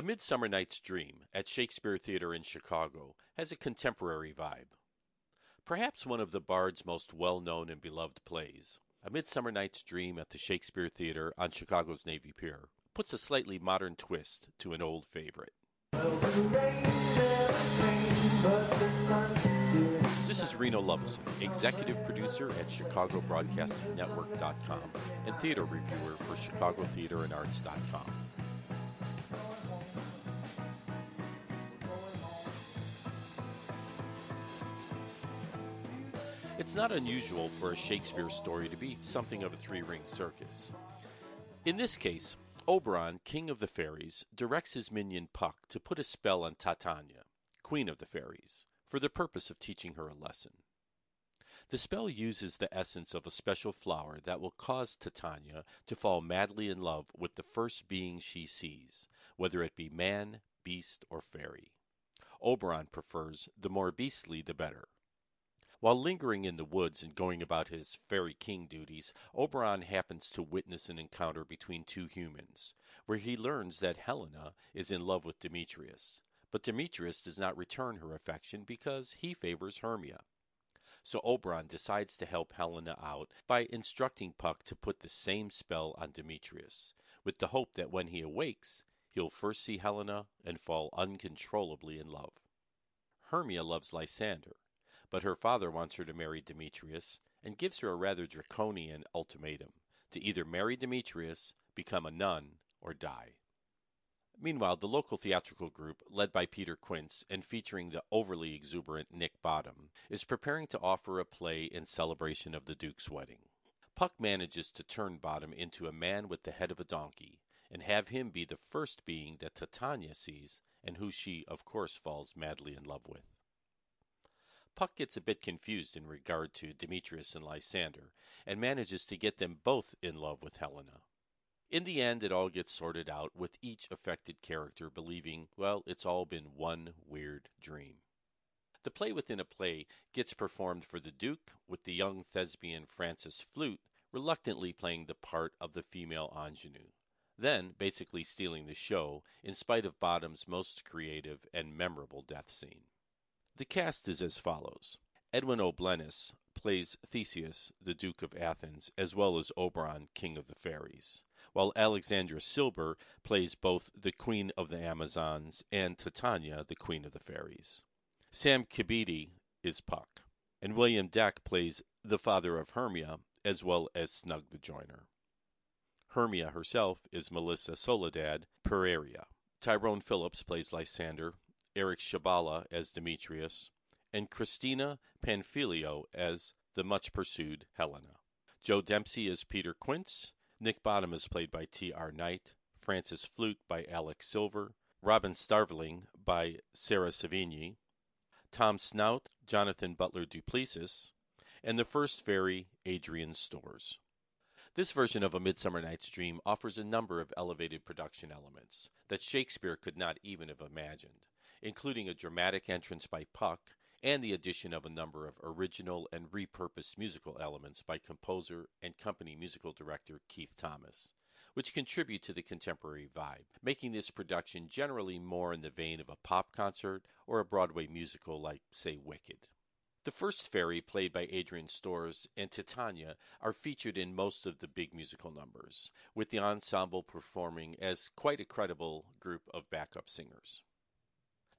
A Midsummer Night's Dream at Shakespeare Theater in Chicago has a contemporary vibe. Perhaps one of the Bard's most well known and beloved plays, A Midsummer Night's Dream at the Shakespeare Theater on Chicago's Navy Pier, puts a slightly modern twist to an old favorite. This is Reno Lovison, executive producer at ChicagoBroadcastingNetwork.com and theater reviewer for ChicagoTheaterAndArts.com. It's not unusual for a Shakespeare story to be something of a three ring circus. In this case, Oberon, king of the fairies, directs his minion Puck to put a spell on Titania, queen of the fairies, for the purpose of teaching her a lesson. The spell uses the essence of a special flower that will cause Titania to fall madly in love with the first being she sees, whether it be man, beast, or fairy. Oberon prefers the more beastly the better. While lingering in the woods and going about his fairy king duties, Oberon happens to witness an encounter between two humans, where he learns that Helena is in love with Demetrius. But Demetrius does not return her affection because he favors Hermia. So Oberon decides to help Helena out by instructing Puck to put the same spell on Demetrius, with the hope that when he awakes, he'll first see Helena and fall uncontrollably in love. Hermia loves Lysander, but her father wants her to marry Demetrius and gives her a rather draconian ultimatum to either marry Demetrius, become a nun, or die. Meanwhile, the local theatrical group, led by Peter Quince and featuring the overly exuberant Nick Bottom, is preparing to offer a play in celebration of the Duke's wedding. Puck manages to turn Bottom into a man with the head of a donkey and have him be the first being that Titania sees and who she, of course, falls madly in love with. Puck gets a bit confused in regard to Demetrius and Lysander, and manages to get them both in love with Helena. In the end, it all gets sorted out with each affected character believing, well, it's all been one weird dream. The play within a play gets performed for the Duke, with the young thespian Francis Flute reluctantly playing the part of the female ingenue, then basically stealing the show in spite of Bottom's most creative and memorable death scene. The cast is as follows Edwin O'Bleness plays Theseus, the Duke of Athens, as well as Oberon, King of the Fairies, while Alexandra Silber plays both the Queen of the Amazons and Titania, the Queen of the Fairies. Sam Kibidi is Puck, and William Dick plays the father of Hermia, as well as Snug the Joiner. Hermia herself is Melissa Soledad Pereira. Tyrone Phillips plays Lysander, Eric Shabala as Demetrius, and Christina Panfilio as the much pursued Helena. Joe Dempsey as Peter Quince, Nick Bottom is played by T.R. Knight, Francis Flute by Alex Silver, Robin Starveling by Sarah Savigny, Tom Snout, Jonathan Butler Duplessis, and the first fairy, Adrian Stores. This version of A Midsummer Night's Dream offers a number of elevated production elements that Shakespeare could not even have imagined including a dramatic entrance by Puck and the addition of a number of original and repurposed musical elements by composer and company musical director Keith Thomas, which contribute to the contemporary vibe, making this production generally more in the vein of a pop concert or a Broadway musical like, say, Wicked. The first fairy, played by Adrian Stores, and Titania are featured in most of the big musical numbers, with the ensemble performing as quite a credible group of backup singers.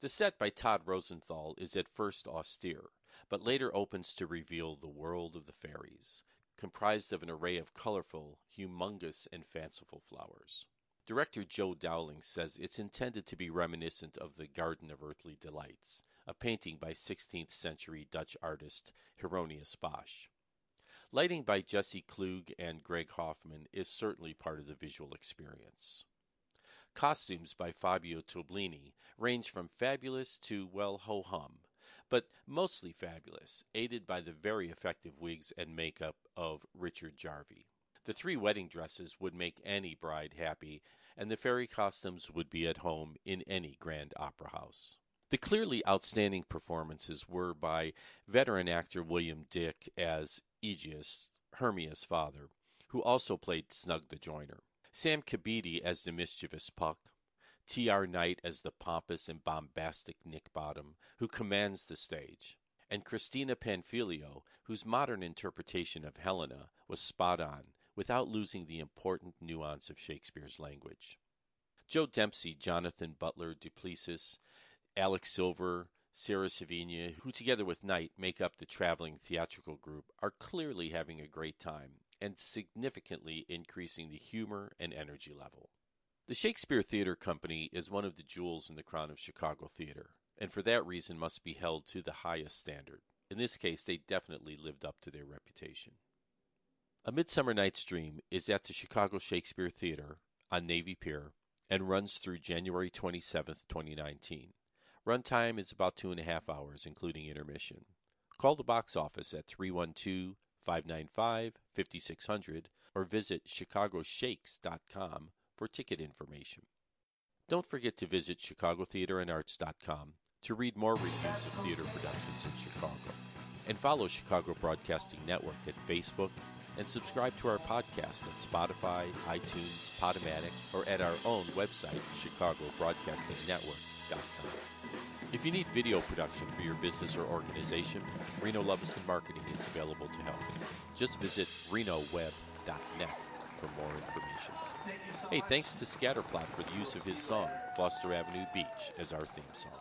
The set by Todd Rosenthal is at first austere, but later opens to reveal the world of the fairies, comprised of an array of colorful, humongous, and fanciful flowers. Director Joe Dowling says it's intended to be reminiscent of the Garden of Earthly Delights, a painting by 16th century Dutch artist Hieronymus Bosch. Lighting by Jesse Klug and Greg Hoffman is certainly part of the visual experience. Costumes by Fabio Toblini range from fabulous to, well, ho hum, but mostly fabulous, aided by the very effective wigs and makeup of Richard Jarvie. The three wedding dresses would make any bride happy, and the fairy costumes would be at home in any grand opera house. The clearly outstanding performances were by veteran actor William Dick as Aegeus, Hermia's father, who also played Snug the Joiner. Sam Kibidi as the mischievous Puck, T.R. Knight as the pompous and bombastic Nick Bottom, who commands the stage, and Christina Panfilio, whose modern interpretation of Helena was spot on without losing the important nuance of Shakespeare's language. Joe Dempsey, Jonathan Butler Duplessis, Alex Silver, Sarah Sevigny, who together with Knight make up the traveling theatrical group, are clearly having a great time and significantly increasing the humor and energy level. The Shakespeare Theater Company is one of the jewels in the crown of Chicago theater, and for that reason must be held to the highest standard. In this case, they definitely lived up to their reputation. A Midsummer Night's Dream is at the Chicago Shakespeare Theater on Navy Pier and runs through January 27, 2019. Runtime is about two and a half hours, including intermission. Call the box office at 312 595 5600 or visit chicagoshakes.com for ticket information. Don't forget to visit chicagotheaterandarts.com to read more reviews of theater productions in Chicago. And follow Chicago Broadcasting Network at Facebook and subscribe to our podcast at Spotify, iTunes, Podomatic, or at our own website, chicagobroadcastingnetwork.com. If you need video production for your business or organization, Reno Lovison Marketing is available to help. Just visit renoweb.net for more information. Hey, thanks to Scatterplot for the use of his song, Foster Avenue Beach, as our theme song.